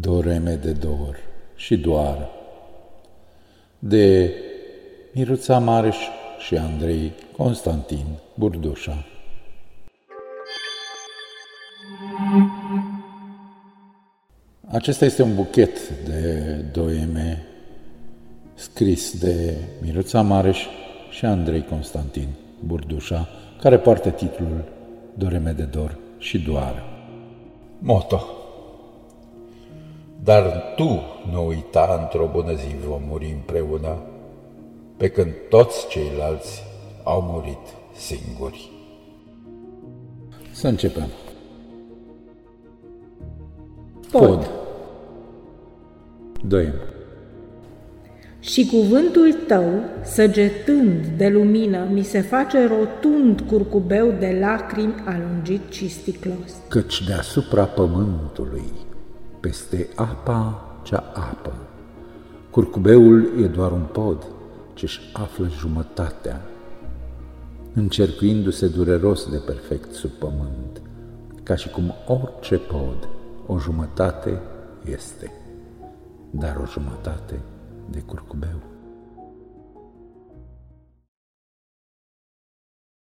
Doreme de dor și doar de Miruța Mareș și Andrei Constantin Burdușa. Acesta este un buchet de doeme scris de Miruța Mareș și Andrei Constantin Burdușa, care poartă titlul Doreme de dor și doar. Moto Dar tu nu uita, într-o bună zi vom muri împreună, pe când toți ceilalți au murit singuri. Să începem. Pod. Pod. Doim. Și cuvântul tău, săgetând de lumină, mi se face rotund curcubeu de lacrimi alungit și sticlos. Căci deasupra pământului, peste apa cea apă, curcubeul e doar un pod ce-și află jumătatea, încercuindu-se dureros de perfect sub pământ, ca și cum orice pod, o jumătate este, dar o jumătate de curcubeu.